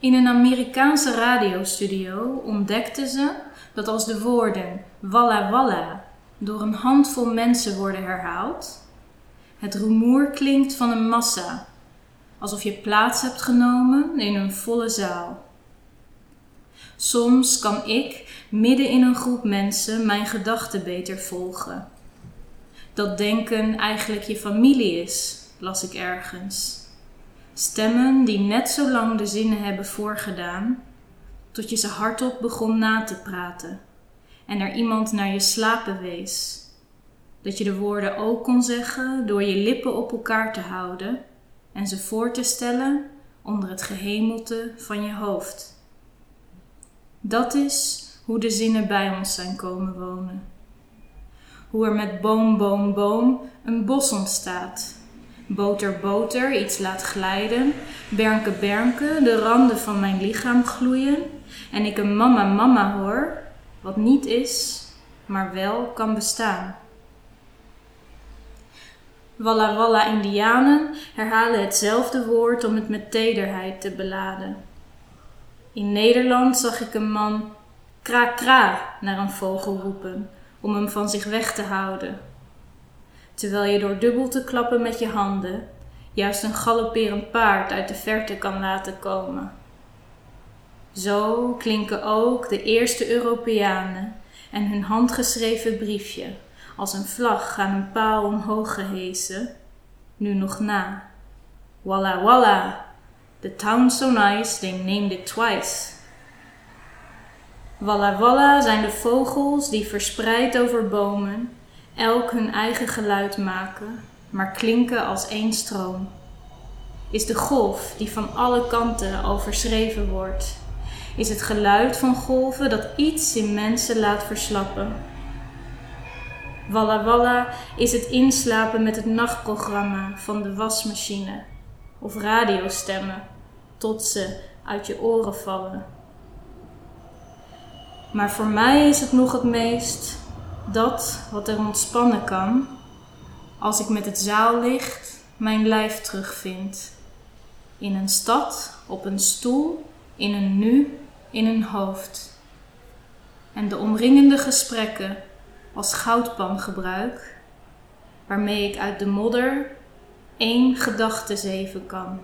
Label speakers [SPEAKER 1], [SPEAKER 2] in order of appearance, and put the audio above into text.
[SPEAKER 1] In een Amerikaanse radiostudio ontdekten ze dat als de woorden Walla Walla door een handvol mensen worden herhaald, het rumoer klinkt van een massa, alsof je plaats hebt genomen in een volle zaal. Soms kan ik midden in een groep mensen mijn gedachten beter volgen. Dat denken eigenlijk je familie is, las ik ergens. Stemmen die net zo lang de zinnen hebben voorgedaan, tot je ze hardop begon na te praten en er iemand naar je slapen wees. Dat je de woorden ook kon zeggen door je lippen op elkaar te houden en ze voor te stellen onder het gehemelte van je hoofd. Dat is hoe de zinnen bij ons zijn komen wonen. Hoe er met boom, boom, boom een bos ontstaat. Boter, boter iets laat glijden. Bernke, bernke de randen van mijn lichaam gloeien. En ik een mama, mama hoor, wat niet is, maar wel kan bestaan. Walla Walla Indianen herhalen hetzelfde woord om het met tederheid te beladen. In Nederland zag ik een man kra kra naar een vogel roepen om hem van zich weg te houden. Terwijl je door dubbel te klappen met je handen juist een galopperend paard uit de verte kan laten komen. Zo klinken ook de eerste Europeanen en hun handgeschreven briefje als een vlag aan een paal omhoog gehesen, nu nog na. Walla walla, the town so nice they named it twice. Walla walla zijn de vogels die verspreid over bomen elk hun eigen geluid maken, maar klinken als één stroom. Is de golf die van alle kanten overschreven wordt. Is het geluid van golven dat iets in mensen laat verslappen. Walla Walla is het inslapen met het nachtprogramma van de wasmachine of radiostemmen tot ze uit je oren vallen. Maar voor mij is het nog het meest dat wat er ontspannen kan als ik met het zaallicht mijn lijf terugvind. In een stad, op een stoel, in een nu, in een hoofd. En de omringende gesprekken als goudpan gebruik, waarmee ik uit de modder één gedachte zeven kan.